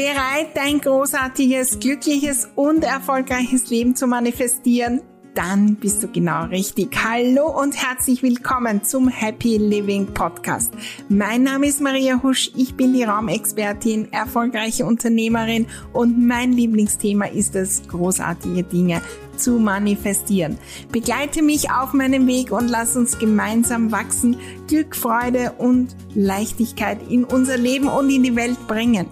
Bereit, dein großartiges, glückliches und erfolgreiches Leben zu manifestieren? Dann bist du genau richtig. Hallo und herzlich willkommen zum Happy Living Podcast. Mein Name ist Maria Husch, ich bin die Raumexpertin, erfolgreiche Unternehmerin und mein Lieblingsthema ist es, großartige Dinge zu manifestieren. Begleite mich auf meinem Weg und lass uns gemeinsam wachsen, Glück, Freude und Leichtigkeit in unser Leben und in die Welt bringen.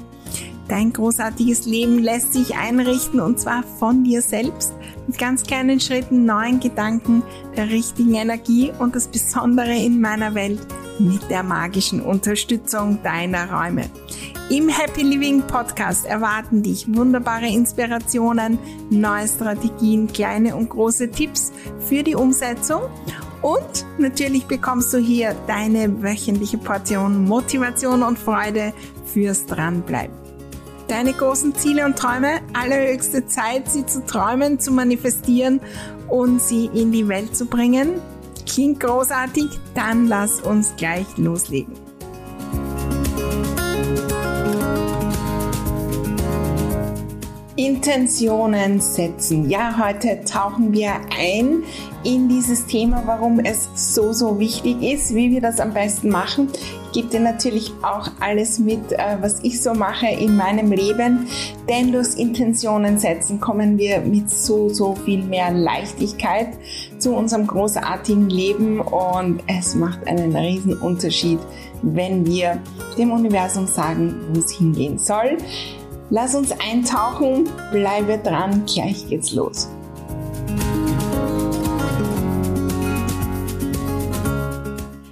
Dein großartiges Leben lässt sich einrichten und zwar von dir selbst. Mit ganz kleinen Schritten, neuen Gedanken, der richtigen Energie und das Besondere in meiner Welt mit der magischen Unterstützung deiner Räume. Im Happy Living Podcast erwarten dich wunderbare Inspirationen, neue Strategien, kleine und große Tipps für die Umsetzung. Und natürlich bekommst du hier deine wöchentliche Portion Motivation und Freude fürs Dranbleiben deine großen Ziele und Träume. Allerhöchste Zeit, sie zu träumen, zu manifestieren und sie in die Welt zu bringen. Klingt großartig? Dann lass uns gleich loslegen. Intentionen setzen. Ja, heute tauchen wir ein in dieses Thema, warum es so, so wichtig ist, wie wir das am besten machen. Ich gebe dir natürlich auch alles mit, äh, was ich so mache in meinem Leben, denn durch Intentionen setzen kommen wir mit so, so viel mehr Leichtigkeit zu unserem großartigen Leben und es macht einen riesen Unterschied, wenn wir dem Universum sagen, wo es hingehen soll. Lass uns eintauchen, bleibe dran, gleich geht's los.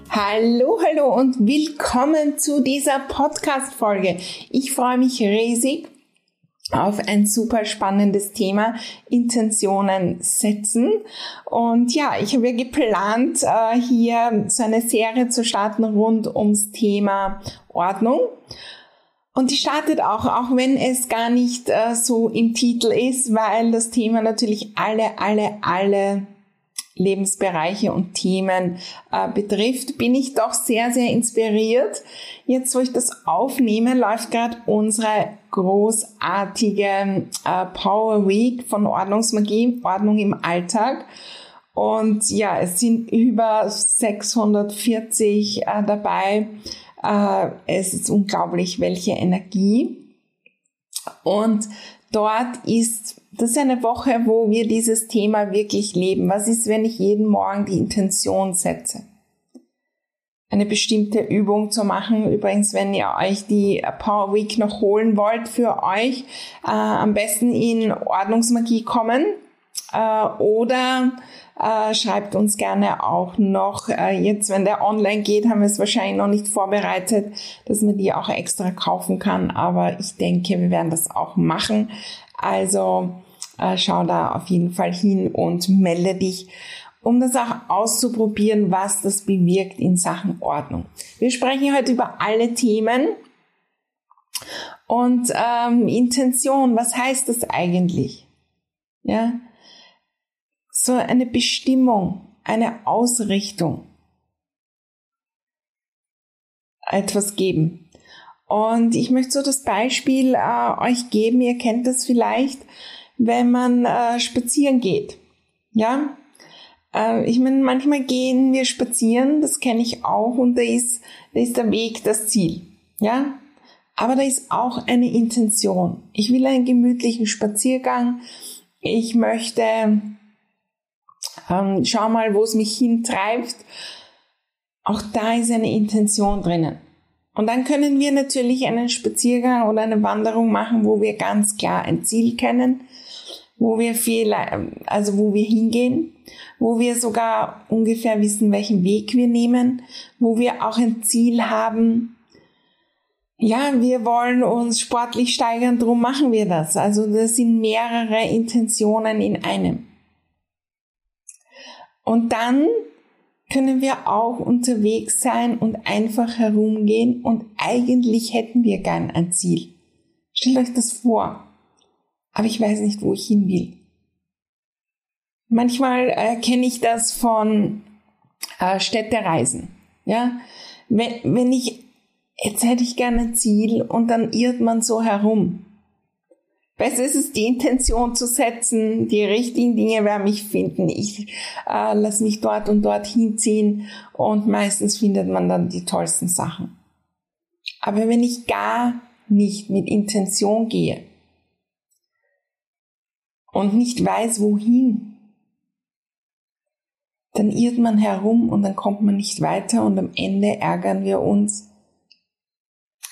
Hallo, hallo und willkommen zu dieser Podcast-Folge. Ich freue mich riesig auf ein super spannendes Thema, Intentionen setzen. Und ja, ich habe ja geplant, äh, hier so eine Serie zu starten rund ums Thema Ordnung. Und die startet auch, auch wenn es gar nicht äh, so im Titel ist, weil das Thema natürlich alle, alle, alle Lebensbereiche und Themen äh, betrifft, bin ich doch sehr, sehr inspiriert. Jetzt, wo ich das aufnehme, läuft gerade unsere großartige äh, Power Week von Ordnungsmagie, Ordnung im Alltag. Und ja, es sind über 640 äh, dabei es ist unglaublich, welche Energie. Und dort ist, das ist eine Woche, wo wir dieses Thema wirklich leben. Was ist, wenn ich jeden Morgen die Intention setze? eine bestimmte Übung zu machen. Übrigens, wenn ihr euch die Power Week noch holen wollt für euch, äh, am besten in Ordnungsmagie kommen äh, oder äh, schreibt uns gerne auch noch, äh, jetzt wenn der online geht, haben wir es wahrscheinlich noch nicht vorbereitet, dass man die auch extra kaufen kann. Aber ich denke, wir werden das auch machen. Also äh, schau da auf jeden Fall hin und melde dich um das auch auszuprobieren, was das bewirkt in Sachen Ordnung. Wir sprechen heute über alle Themen. Und ähm, Intention, was heißt das eigentlich? Ja, so eine Bestimmung, eine Ausrichtung etwas geben. Und ich möchte so das Beispiel äh, euch geben, ihr kennt das vielleicht, wenn man äh, spazieren geht. Ja, äh, ich meine, manchmal gehen wir spazieren, das kenne ich auch, und da ist, da ist der Weg das Ziel. Ja, aber da ist auch eine Intention. Ich will einen gemütlichen Spaziergang. Ich möchte ähm, schau mal, wo es mich hintreibt. Auch da ist eine Intention drinnen. Und dann können wir natürlich einen Spaziergang oder eine Wanderung machen, wo wir ganz klar ein Ziel kennen, wo wir viel, also wo wir hingehen, wo wir sogar ungefähr wissen, welchen Weg wir nehmen, wo wir auch ein Ziel haben. Ja, wir wollen uns sportlich steigern, drum machen wir das. Also das sind mehrere Intentionen in einem. Und dann können wir auch unterwegs sein und einfach herumgehen und eigentlich hätten wir gern ein Ziel. Stellt euch das vor. Aber ich weiß nicht, wo ich hin will. Manchmal äh, kenne ich das von äh, Städtereisen. Ja, wenn, wenn ich, jetzt hätte ich gerne ein Ziel und dann irrt man so herum. Besser ist es, die Intention zu setzen, die richtigen Dinge werden mich finden. Ich äh, lasse mich dort und dort hinziehen und meistens findet man dann die tollsten Sachen. Aber wenn ich gar nicht mit Intention gehe und nicht weiß, wohin, dann irrt man herum und dann kommt man nicht weiter und am Ende ärgern wir uns,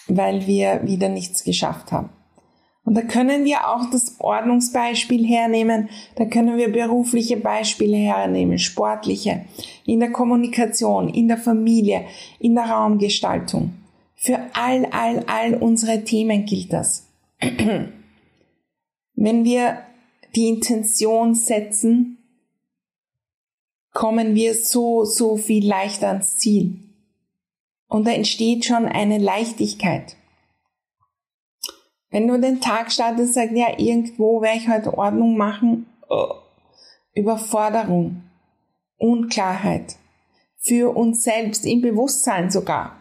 weil wir wieder nichts geschafft haben. Und da können wir auch das Ordnungsbeispiel hernehmen, da können wir berufliche Beispiele hernehmen, sportliche, in der Kommunikation, in der Familie, in der Raumgestaltung. Für all, all, all unsere Themen gilt das. Wenn wir die Intention setzen, kommen wir so, so viel leichter ans Ziel. Und da entsteht schon eine Leichtigkeit. Wenn du den Tag startest, sagst, ja, irgendwo werde ich heute Ordnung machen, oh. Überforderung, Unklarheit, für uns selbst, im Bewusstsein sogar,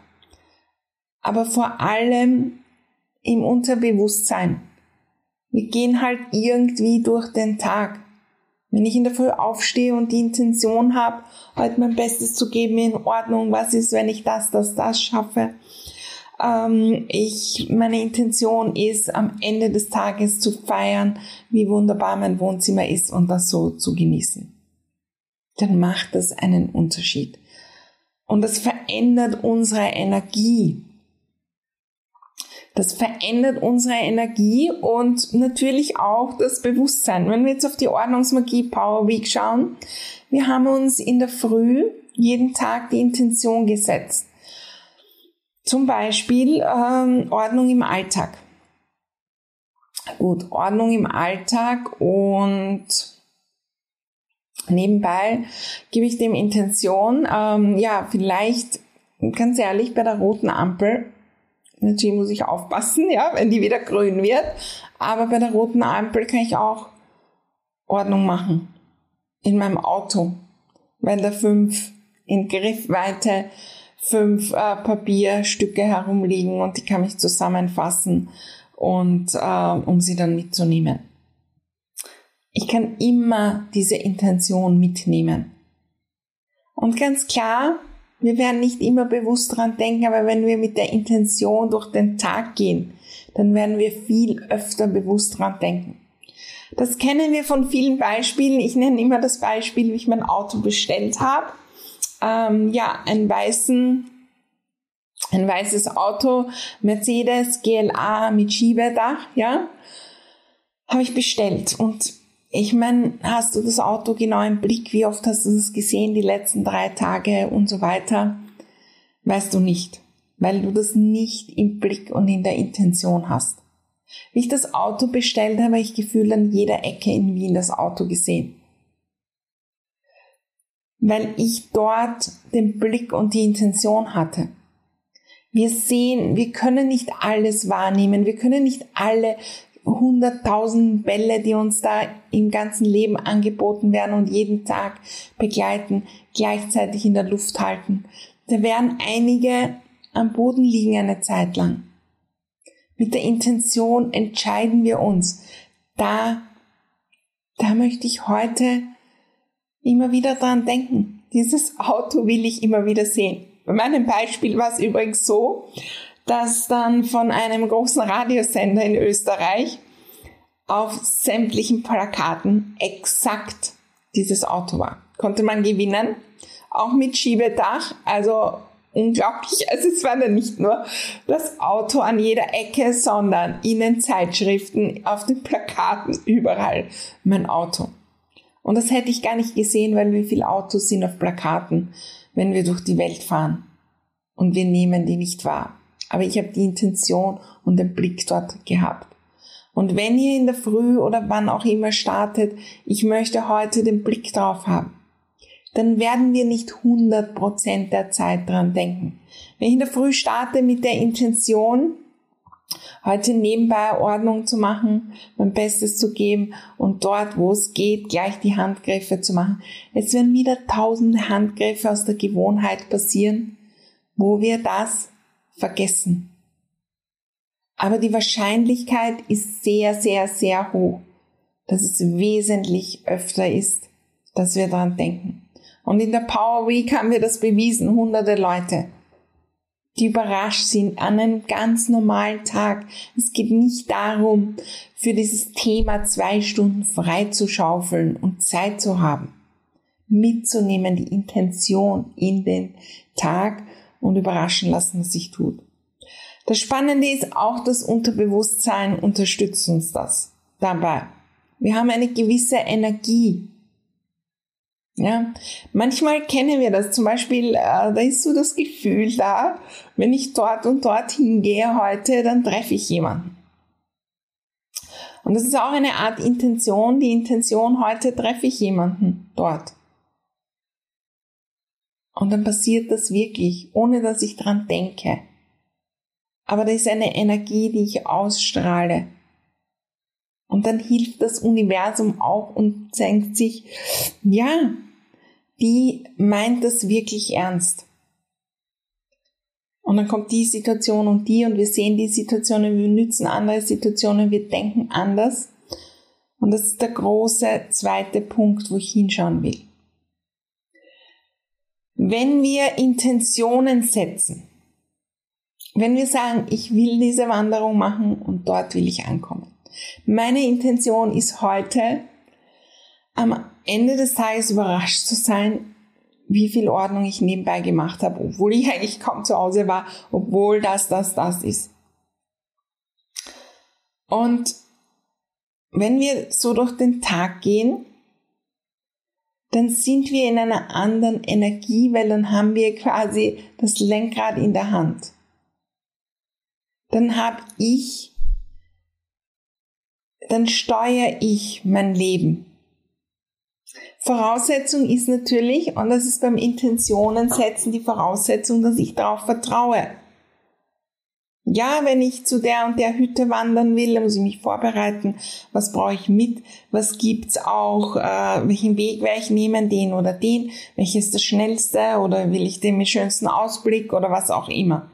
aber vor allem im Unterbewusstsein. Wir gehen halt irgendwie durch den Tag. Wenn ich in der Früh aufstehe und die Intention habe, heute mein Bestes zu geben in Ordnung, was ist, wenn ich das, das, das schaffe? Ähm, ich, meine Intention ist, am Ende des Tages zu feiern, wie wunderbar mein Wohnzimmer ist und das so zu genießen. Dann macht das einen Unterschied. Und das verändert unsere Energie. Das verändert unsere Energie und natürlich auch das Bewusstsein. Wenn wir jetzt auf die Ordnungsmagie Power Week schauen, wir haben uns in der Früh jeden Tag die Intention gesetzt. Zum Beispiel ähm, Ordnung im Alltag. Gut, Ordnung im Alltag und nebenbei gebe ich dem Intention, ähm, ja, vielleicht, ganz ehrlich, bei der roten Ampel Natürlich muss ich aufpassen, ja, wenn die wieder grün wird. Aber bei der roten Ampel kann ich auch Ordnung machen. In meinem Auto. Wenn da fünf in Griffweite fünf äh, Papierstücke herumliegen und die kann ich zusammenfassen und äh, um sie dann mitzunehmen. Ich kann immer diese Intention mitnehmen. Und ganz klar, wir werden nicht immer bewusst dran denken, aber wenn wir mit der Intention durch den Tag gehen, dann werden wir viel öfter bewusst dran denken. Das kennen wir von vielen Beispielen. Ich nenne immer das Beispiel, wie ich mein Auto bestellt habe. Ähm, ja, einen weißen, ein weißes Auto, Mercedes GLA mit Schiebedach, ja, habe ich bestellt und ich meine, hast du das Auto genau im Blick? Wie oft hast du es gesehen die letzten drei Tage und so weiter? Weißt du nicht, weil du das nicht im Blick und in der Intention hast. Wie ich das Auto bestellt habe, habe ich gefühlt an jeder Ecke in Wien das Auto gesehen. Weil ich dort den Blick und die Intention hatte. Wir sehen, wir können nicht alles wahrnehmen, wir können nicht alle hunderttausend Bälle, die uns da im ganzen Leben angeboten werden und jeden Tag begleiten, gleichzeitig in der Luft halten. Da werden einige am Boden liegen eine Zeit lang. Mit der Intention entscheiden wir uns. Da, da möchte ich heute immer wieder dran denken. Dieses Auto will ich immer wieder sehen. Bei meinem Beispiel war es übrigens so, dass dann von einem großen Radiosender in Österreich auf sämtlichen Plakaten exakt dieses Auto war. Konnte man gewinnen, auch mit Schiebedach, also unglaublich. Also es war dann nicht nur das Auto an jeder Ecke, sondern in den Zeitschriften, auf den Plakaten, überall mein Auto. Und das hätte ich gar nicht gesehen, weil wie viele Autos sind auf Plakaten, wenn wir durch die Welt fahren. Und wir nehmen die nicht wahr aber ich habe die Intention und den Blick dort gehabt. Und wenn ihr in der Früh oder wann auch immer startet, ich möchte heute den Blick drauf haben, dann werden wir nicht 100% der Zeit dran denken. Wenn ich in der Früh starte mit der Intention, heute nebenbei Ordnung zu machen, mein Bestes zu geben und dort, wo es geht, gleich die Handgriffe zu machen. Es werden wieder tausende Handgriffe aus der Gewohnheit passieren, wo wir das vergessen. Aber die Wahrscheinlichkeit ist sehr, sehr, sehr hoch, dass es wesentlich öfter ist, dass wir daran denken. Und in der Power Week haben wir das bewiesen, hunderte Leute, die überrascht sind an einem ganz normalen Tag. Es geht nicht darum, für dieses Thema zwei Stunden frei zu schaufeln und Zeit zu haben, mitzunehmen, die Intention in den Tag und überraschen lassen, was sich tut. Das Spannende ist auch, das Unterbewusstsein unterstützt uns das dabei. Wir haben eine gewisse Energie, ja, manchmal kennen wir das. Zum Beispiel, äh, da ist so das Gefühl da, wenn ich dort und dort hingehe heute, dann treffe ich jemanden. Und das ist auch eine Art Intention. Die Intention, heute treffe ich jemanden dort. Und dann passiert das wirklich, ohne dass ich dran denke. Aber da ist eine Energie, die ich ausstrahle. Und dann hilft das Universum auch und denkt sich, ja, die meint das wirklich ernst. Und dann kommt die Situation und die und wir sehen die Situationen, wir nützen andere Situationen, wir denken anders. Und das ist der große zweite Punkt, wo ich hinschauen will. Wenn wir Intentionen setzen, wenn wir sagen, ich will diese Wanderung machen und dort will ich ankommen, meine Intention ist heute, am Ende des Tages überrascht zu sein, wie viel Ordnung ich nebenbei gemacht habe, obwohl ich eigentlich kaum zu Hause war, obwohl das, das, das ist. Und wenn wir so durch den Tag gehen, dann sind wir in einer anderen Energie, weil dann haben wir quasi das Lenkrad in der Hand. Dann habe ich dann steuere ich mein Leben. Voraussetzung ist natürlich, und das ist beim Intentionen setzen die Voraussetzung, dass ich darauf vertraue. Ja, wenn ich zu der und der Hütte wandern will, dann muss ich mich vorbereiten. Was brauche ich mit? Was gibt's auch? Äh, welchen Weg werde ich nehmen? Den oder den? Welches ist das schnellste? Oder will ich den mit schönsten Ausblick? Oder was auch immer.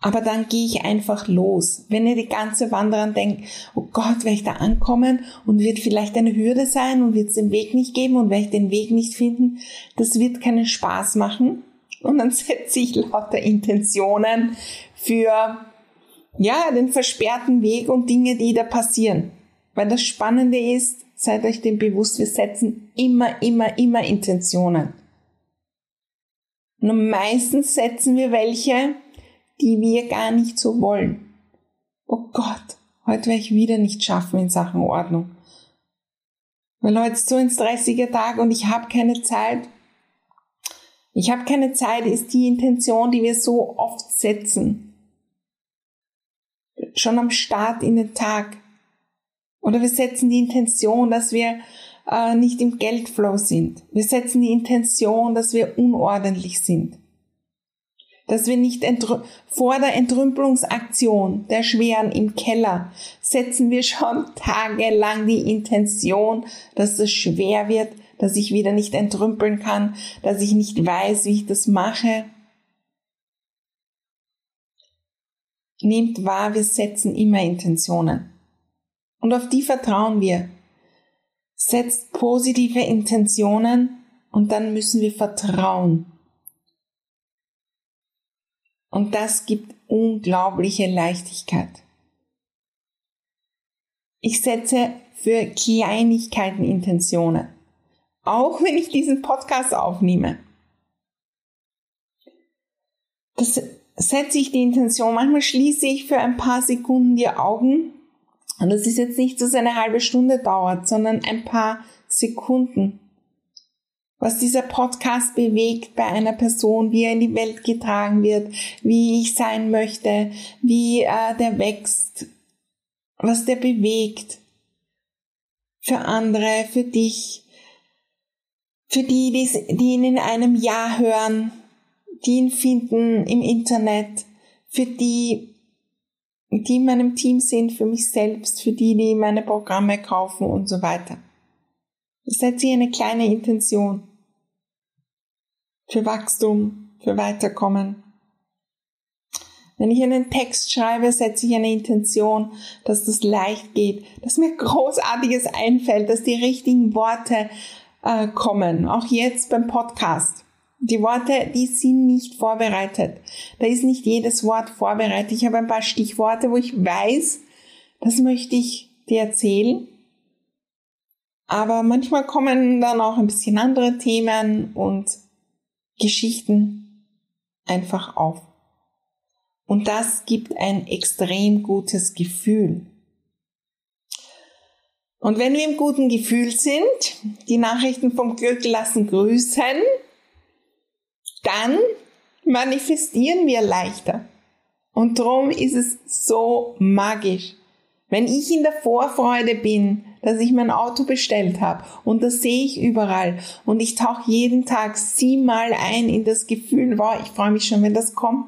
Aber dann gehe ich einfach los. Wenn ihr die ganze Wanderer denkt, oh Gott, werde ich da ankommen und wird vielleicht eine Hürde sein und wird es den Weg nicht geben und werde ich den Weg nicht finden, das wird keinen Spaß machen. Und dann setze ich lauter Intentionen für, ja, den versperrten Weg und Dinge, die da passieren. Weil das Spannende ist, seid euch dem bewusst, wir setzen immer, immer, immer Intentionen. Und meistens setzen wir welche, die wir gar nicht so wollen. Oh Gott, heute werde ich wieder nicht schaffen in Sachen Ordnung. Weil heute ist so ein stressiger Tag und ich habe keine Zeit. Ich habe keine Zeit ist die Intention, die wir so oft setzen. Schon am Start in den Tag. Oder wir setzen die Intention, dass wir äh, nicht im Geldflow sind. Wir setzen die Intention, dass wir unordentlich sind dass wir nicht vor der Entrümpelungsaktion der Schweren im Keller setzen wir schon tagelang die Intention, dass es schwer wird, dass ich wieder nicht entrümpeln kann, dass ich nicht weiß, wie ich das mache. Nehmt wahr, wir setzen immer Intentionen. Und auf die vertrauen wir. Setzt positive Intentionen und dann müssen wir vertrauen. Und das gibt unglaubliche Leichtigkeit. Ich setze für Kleinigkeiten Intentionen. Auch wenn ich diesen Podcast aufnehme. Das setze ich die Intention. Manchmal schließe ich für ein paar Sekunden die Augen. Und das ist jetzt nicht, dass eine halbe Stunde dauert, sondern ein paar Sekunden was dieser Podcast bewegt bei einer Person, wie er in die Welt getragen wird, wie ich sein möchte, wie äh, der wächst, was der bewegt. Für andere, für dich, für die, die ihn in einem Jahr hören, die ihn finden im Internet, für die, die in meinem Team sind, für mich selbst, für die, die meine Programme kaufen und so weiter. Setze ich eine kleine Intention für Wachstum, für Weiterkommen. Wenn ich einen Text schreibe, setze ich eine Intention, dass das leicht geht, dass mir Großartiges einfällt, dass die richtigen Worte äh, kommen. Auch jetzt beim Podcast. Die Worte, die sind nicht vorbereitet. Da ist nicht jedes Wort vorbereitet. Ich habe ein paar Stichworte, wo ich weiß, das möchte ich dir erzählen. Aber manchmal kommen dann auch ein bisschen andere Themen und Geschichten einfach auf. Und das gibt ein extrem gutes Gefühl. Und wenn wir im guten Gefühl sind, die Nachrichten vom Glück lassen grüßen, dann manifestieren wir leichter. Und darum ist es so magisch. Wenn ich in der Vorfreude bin, dass ich mein Auto bestellt habe und das sehe ich überall. Und ich tauche jeden Tag siebenmal ein in das Gefühl, wow, ich freue mich schon, wenn das kommt,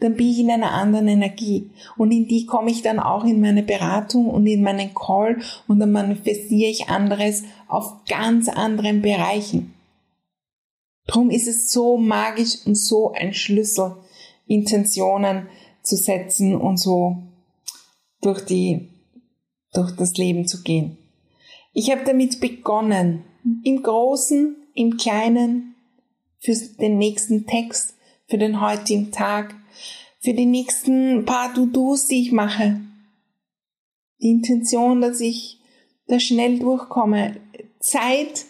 dann bin ich in einer anderen Energie. Und in die komme ich dann auch in meine Beratung und in meinen Call. Und dann manifestiere ich anderes auf ganz anderen Bereichen. Drum ist es so magisch und so ein Schlüssel, Intentionen zu setzen und so durch die, durch das Leben zu gehen. Ich habe damit begonnen, im Großen, im Kleinen, für den nächsten Text, für den heutigen Tag, für die nächsten paar To-Dos, die ich mache. Die Intention, dass ich da schnell durchkomme. Zeit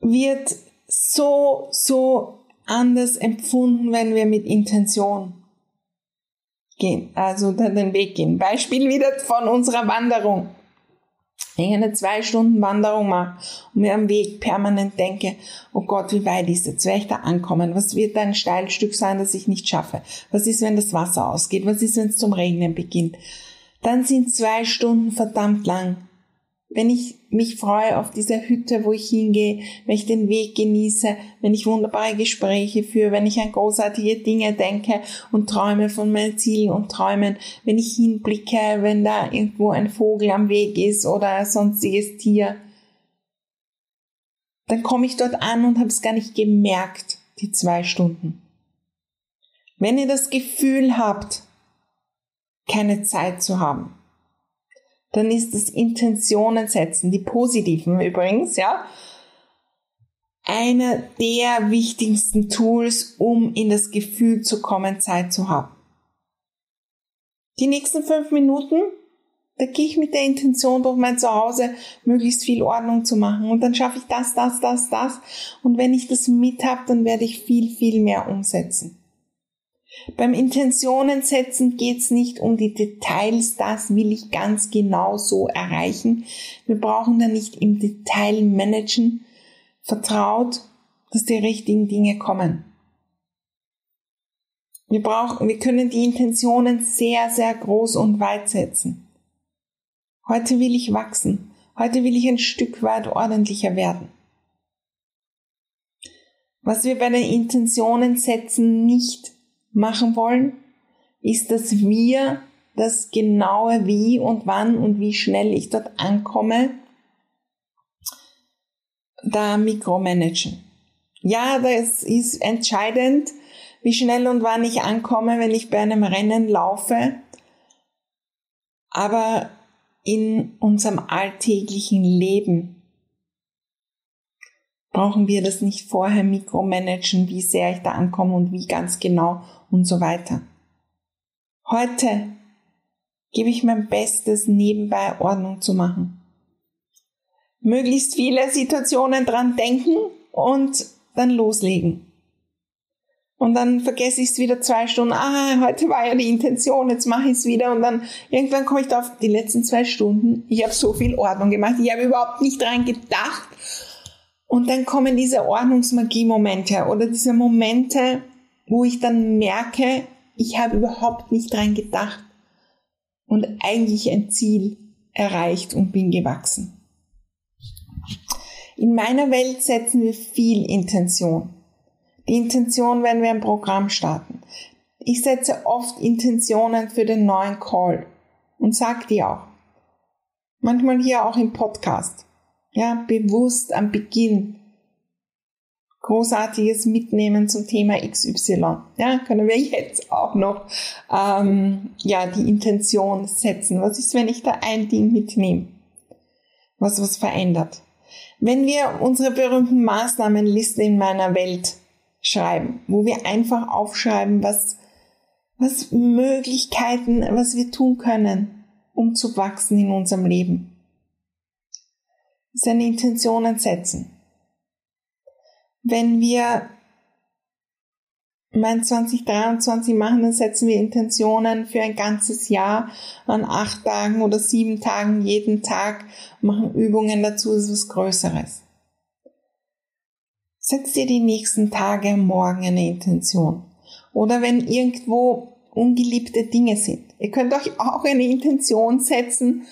wird so, so anders empfunden, wenn wir mit Intention gehen, also den Weg gehen. Beispiel wieder von unserer Wanderung. Wenn ich eine zwei Stunden Wanderung mache und mir am Weg permanent denke, oh Gott, wie weit ist jetzt? Werde ich da ankommen? Was wird da ein Steilstück sein, das ich nicht schaffe? Was ist, wenn das Wasser ausgeht? Was ist, wenn es zum Regnen beginnt? Dann sind zwei Stunden verdammt lang wenn ich mich freue auf dieser Hütte, wo ich hingehe, wenn ich den Weg genieße, wenn ich wunderbare Gespräche führe, wenn ich an großartige Dinge denke und träume von meinen Zielen und Träumen, wenn ich hinblicke, wenn da irgendwo ein Vogel am Weg ist oder ein sonstiges Tier, dann komme ich dort an und habe es gar nicht gemerkt, die zwei Stunden. Wenn ihr das Gefühl habt, keine Zeit zu haben, dann ist das Intentionen setzen, die positiven übrigens, ja, einer der wichtigsten Tools, um in das Gefühl zu kommen, Zeit zu haben. Die nächsten fünf Minuten, da gehe ich mit der Intention durch mein Zuhause, möglichst viel Ordnung zu machen. Und dann schaffe ich das, das, das, das. Und wenn ich das mit habe, dann werde ich viel, viel mehr umsetzen. Beim Intentionen setzen geht es nicht um die Details, das will ich ganz genau so erreichen. Wir brauchen da nicht im Detail managen. Vertraut, dass die richtigen Dinge kommen. Wir brauchen, wir können die Intentionen sehr, sehr groß und weit setzen. Heute will ich wachsen. Heute will ich ein Stück weit ordentlicher werden. Was wir bei den Intentionen setzen nicht machen wollen, ist, dass wir das genaue Wie und wann und wie schnell ich dort ankomme, da mikromanagen. Ja, das ist entscheidend, wie schnell und wann ich ankomme, wenn ich bei einem Rennen laufe. Aber in unserem alltäglichen Leben brauchen wir das nicht vorher mikromanagen, wie sehr ich da ankomme und wie ganz genau und so weiter. Heute gebe ich mein Bestes, nebenbei Ordnung zu machen. Möglichst viele Situationen dran denken und dann loslegen. Und dann vergesse ich es wieder zwei Stunden. Ah, heute war ja die Intention, jetzt mache ich es wieder. Und dann irgendwann komme ich da auf die letzten zwei Stunden. Ich habe so viel Ordnung gemacht. Ich habe überhaupt nicht dran gedacht. Und dann kommen diese Ordnungsmagie-Momente oder diese Momente, wo ich dann merke, ich habe überhaupt nicht dran gedacht und eigentlich ein Ziel erreicht und bin gewachsen. In meiner Welt setzen wir viel Intention. Die Intention, wenn wir ein Programm starten. Ich setze oft Intentionen für den neuen Call und sag die auch. Manchmal hier auch im Podcast. Ja, bewusst am Beginn Großartiges mitnehmen zum Thema XY. Ja, können wir jetzt auch noch ähm, ja die Intention setzen. Was ist, wenn ich da ein Ding mitnehme, was was verändert? Wenn wir unsere berühmten Maßnahmenlisten in meiner Welt schreiben, wo wir einfach aufschreiben, was was Möglichkeiten, was wir tun können, um zu wachsen in unserem Leben. Seine Intentionen setzen wenn wir mein 2023 machen, dann setzen wir Intentionen für ein ganzes Jahr an acht Tagen oder sieben Tagen jeden Tag, machen Übungen dazu, ist was Größeres. Setzt dir die nächsten Tage am Morgen eine Intention. Oder wenn irgendwo ungeliebte Dinge sind. Ihr könnt euch auch eine Intention setzen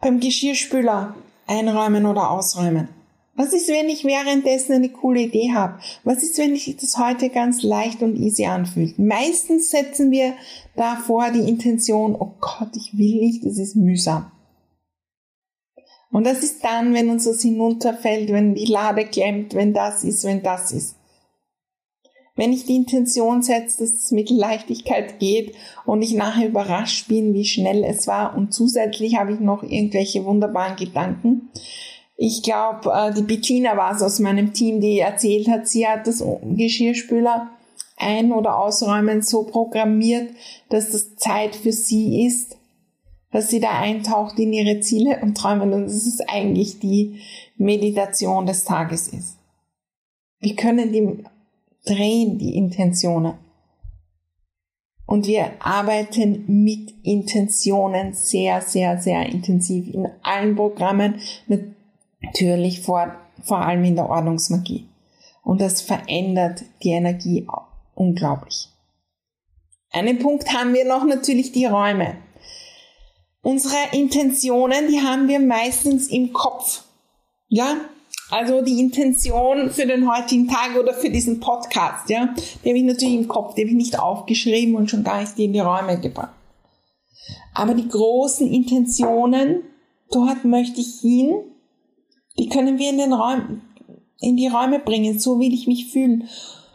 beim Geschirrspüler einräumen oder ausräumen. Was ist, wenn ich währenddessen eine coole Idee habe? Was ist, wenn sich das heute ganz leicht und easy anfühlt? Meistens setzen wir davor die Intention, oh Gott, ich will nicht, das ist mühsam. Und das ist dann, wenn uns das hinunterfällt, wenn die Lade klemmt, wenn das ist, wenn das ist. Wenn ich die Intention setze, dass es mit Leichtigkeit geht und ich nachher überrascht bin, wie schnell es war und zusätzlich habe ich noch irgendwelche wunderbaren Gedanken, ich glaube, äh, die Bettina war es aus meinem Team, die erzählt hat, sie hat das Geschirrspüler ein- oder ausräumen so programmiert, dass das Zeit für sie ist, dass sie da eintaucht in ihre Ziele und Träume und dass es eigentlich die Meditation des Tages ist. Wir können die drehen, die Intentionen. Und wir arbeiten mit Intentionen sehr, sehr, sehr intensiv in allen Programmen natürlich vor, vor allem in der Ordnungsmagie. Und das verändert die Energie unglaublich. Einen Punkt haben wir noch natürlich die Räume. Unsere Intentionen, die haben wir meistens im Kopf. Ja, also die Intention für den heutigen Tag oder für diesen Podcast, ja, die habe ich natürlich im Kopf, die habe ich nicht aufgeschrieben und schon gar nicht in die Räume gebracht. Aber die großen Intentionen, dort möchte ich hin die können wir in den Räumen, in die Räume bringen. So will ich mich fühlen.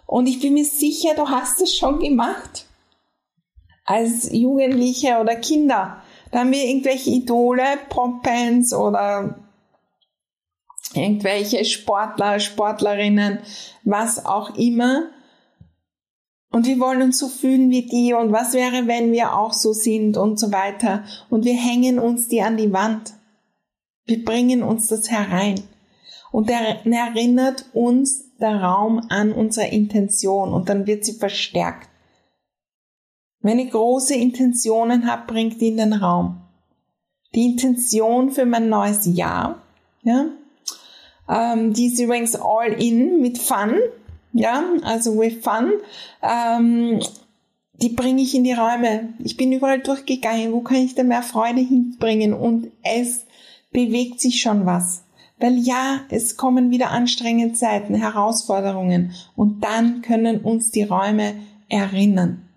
Und ich bin mir sicher, du hast es schon gemacht. Als Jugendliche oder Kinder. Da haben wir irgendwelche Idole, Popbands oder irgendwelche Sportler, Sportlerinnen, was auch immer. Und wir wollen uns so fühlen wie die und was wäre, wenn wir auch so sind und so weiter. Und wir hängen uns die an die Wand. Wir bringen uns das herein. Und er erinnert uns der Raum an unsere Intention und dann wird sie verstärkt. Wenn ich große Intentionen habe, bringt die in den Raum. Die Intention für mein neues Jahr, ja, ähm, die ist übrigens all in mit Fun, ja, also with Fun, ähm, die bringe ich in die Räume. Ich bin überall durchgegangen, wo kann ich da mehr Freude hinbringen und es bewegt sich schon was. Weil ja, es kommen wieder anstrengende Zeiten, Herausforderungen und dann können uns die Räume erinnern.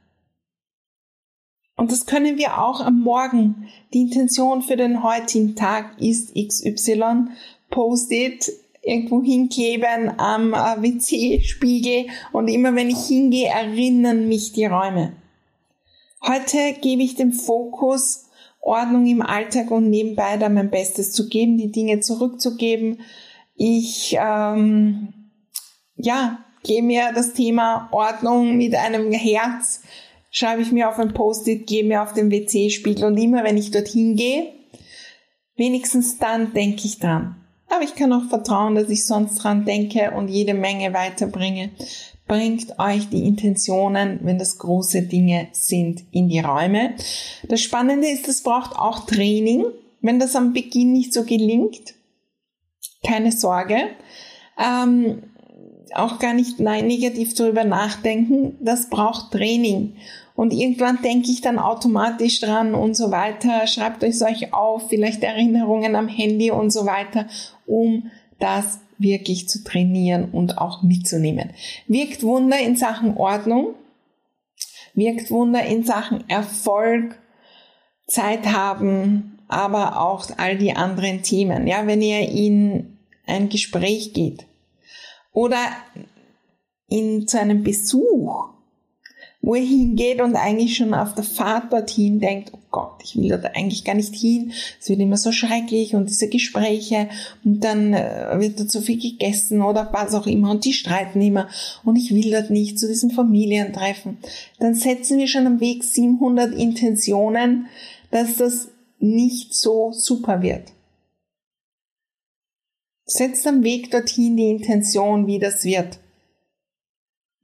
Und das können wir auch am Morgen. Die Intention für den heutigen Tag ist XY. Post-it irgendwo hinkleben am äh, WC-Spiegel und immer wenn ich hingehe, erinnern mich die Räume. Heute gebe ich den Fokus Ordnung im Alltag und nebenbei da mein Bestes zu geben, die Dinge zurückzugeben. Ich, ähm, ja, gehe mir das Thema Ordnung mit einem Herz, schreibe ich mir auf ein Post-it, gehe mir auf den WC-Spiegel und immer wenn ich dorthin gehe, wenigstens dann denke ich dran. Aber ich kann auch vertrauen, dass ich sonst dran denke und jede Menge weiterbringe bringt euch die Intentionen, wenn das große Dinge sind, in die Räume. Das Spannende ist, es braucht auch Training. Wenn das am Beginn nicht so gelingt, keine Sorge. Ähm, auch gar nicht nein, negativ darüber nachdenken. Das braucht Training. Und irgendwann denke ich dann automatisch dran und so weiter. Schreibt euch solch auf, vielleicht Erinnerungen am Handy und so weiter, um das wirklich zu trainieren und auch mitzunehmen. Wirkt Wunder in Sachen Ordnung, wirkt Wunder in Sachen Erfolg, Zeit haben, aber auch all die anderen Themen. Ja, wenn ihr in ein Gespräch geht oder in zu einem Besuch, wo er hingeht und eigentlich schon auf der Fahrt dorthin denkt, oh Gott, ich will dort eigentlich gar nicht hin, es wird immer so schrecklich und diese Gespräche und dann äh, wird dort so viel gegessen oder was auch immer und die streiten immer und ich will dort nicht zu diesem Familientreffen. Dann setzen wir schon am Weg 700 Intentionen, dass das nicht so super wird. Setzt am Weg dorthin die Intention, wie das wird.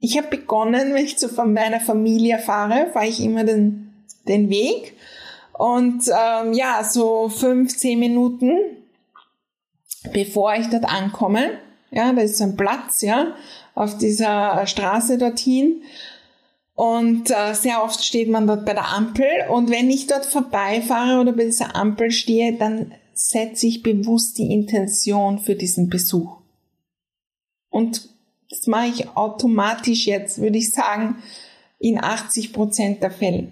Ich habe begonnen, wenn ich zu meiner Familie fahre, fahre ich immer den, den Weg. Und ähm, ja, so fünf, zehn Minuten, bevor ich dort ankomme, ja, da ist so ein Platz, ja, auf dieser Straße dorthin. Und äh, sehr oft steht man dort bei der Ampel. Und wenn ich dort vorbeifahre oder bei dieser Ampel stehe, dann setze ich bewusst die Intention für diesen Besuch. Und das mache ich automatisch jetzt, würde ich sagen, in 80 Prozent der Fälle.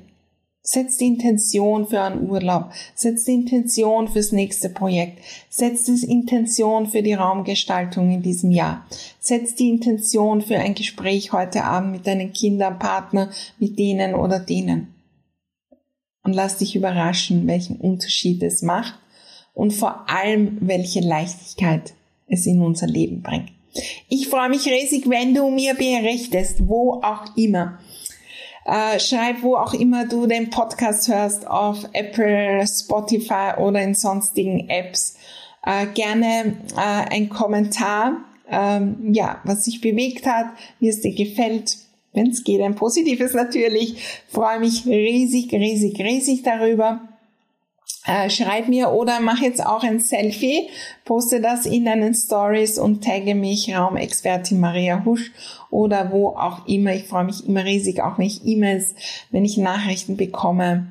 Setz die Intention für einen Urlaub, setz die Intention fürs nächste Projekt, setz die Intention für die Raumgestaltung in diesem Jahr, setz die Intention für ein Gespräch heute Abend mit deinen Kindern, Partner, mit denen oder denen. Und lass dich überraschen, welchen Unterschied es macht und vor allem, welche Leichtigkeit es in unser Leben bringt. Ich freue mich riesig, wenn du mir berichtest, wo auch immer. Äh, schreib, wo auch immer du den Podcast hörst, auf Apple, Spotify oder in sonstigen Apps. Äh, gerne äh, ein Kommentar, ähm, ja, was sich bewegt hat, wie es dir gefällt. Wenn es geht, ein positives natürlich. Freue mich riesig, riesig, riesig darüber äh, schreib mir oder mach jetzt auch ein Selfie, poste das in deinen Stories und tagge mich Raumexpertin Maria Husch oder wo auch immer. Ich freue mich immer riesig, auch wenn ich E-Mails, wenn ich Nachrichten bekomme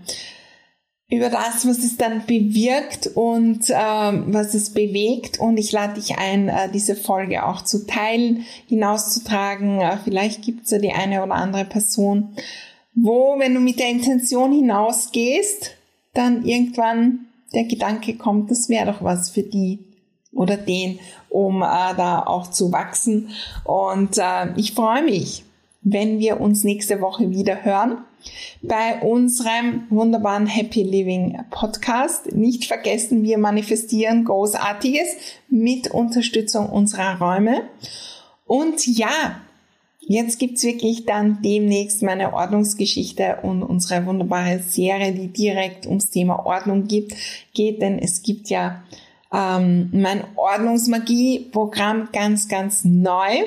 über das, was es dann bewirkt und ähm, was es bewegt. Und ich lade dich ein, äh, diese Folge auch zu teilen, hinauszutragen. Äh, vielleicht gibt es ja die eine oder andere Person, wo, wenn du mit der Intention hinausgehst, dann irgendwann der Gedanke kommt, das wäre doch was für die oder den, um äh, da auch zu wachsen. Und äh, ich freue mich, wenn wir uns nächste Woche wieder hören bei unserem wunderbaren Happy Living Podcast. Nicht vergessen, wir manifestieren Großartiges mit Unterstützung unserer Räume. Und ja, Jetzt gibt's wirklich dann demnächst meine Ordnungsgeschichte und unsere wunderbare Serie, die direkt ums Thema Ordnung gibt, geht, denn es gibt ja ähm, mein Ordnungsmagie-Programm ganz, ganz neu.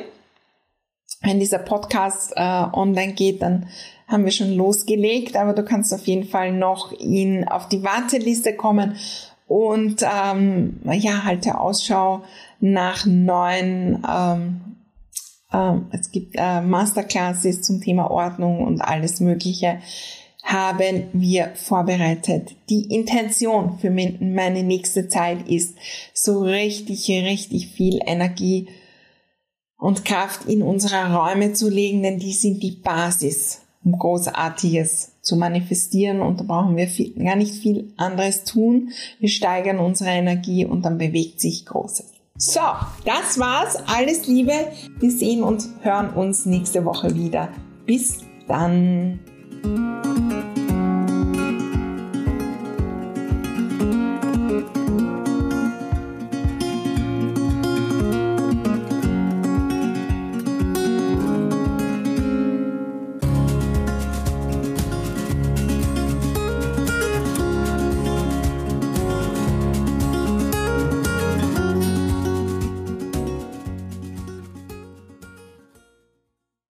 Wenn dieser Podcast äh, online geht, dann haben wir schon losgelegt, aber du kannst auf jeden Fall noch in, auf die Warteliste kommen und ähm, ja, halte Ausschau nach neuen ähm, es gibt äh, Masterclasses zum Thema Ordnung und alles Mögliche, haben wir vorbereitet. Die Intention für meine nächste Zeit ist, so richtig, richtig viel Energie und Kraft in unsere Räume zu legen, denn die sind die Basis, um Großartiges zu manifestieren und da brauchen wir viel, gar nicht viel anderes tun. Wir steigern unsere Energie und dann bewegt sich Großes. So, das war's. Alles Liebe. Wir sehen und hören uns nächste Woche wieder. Bis dann.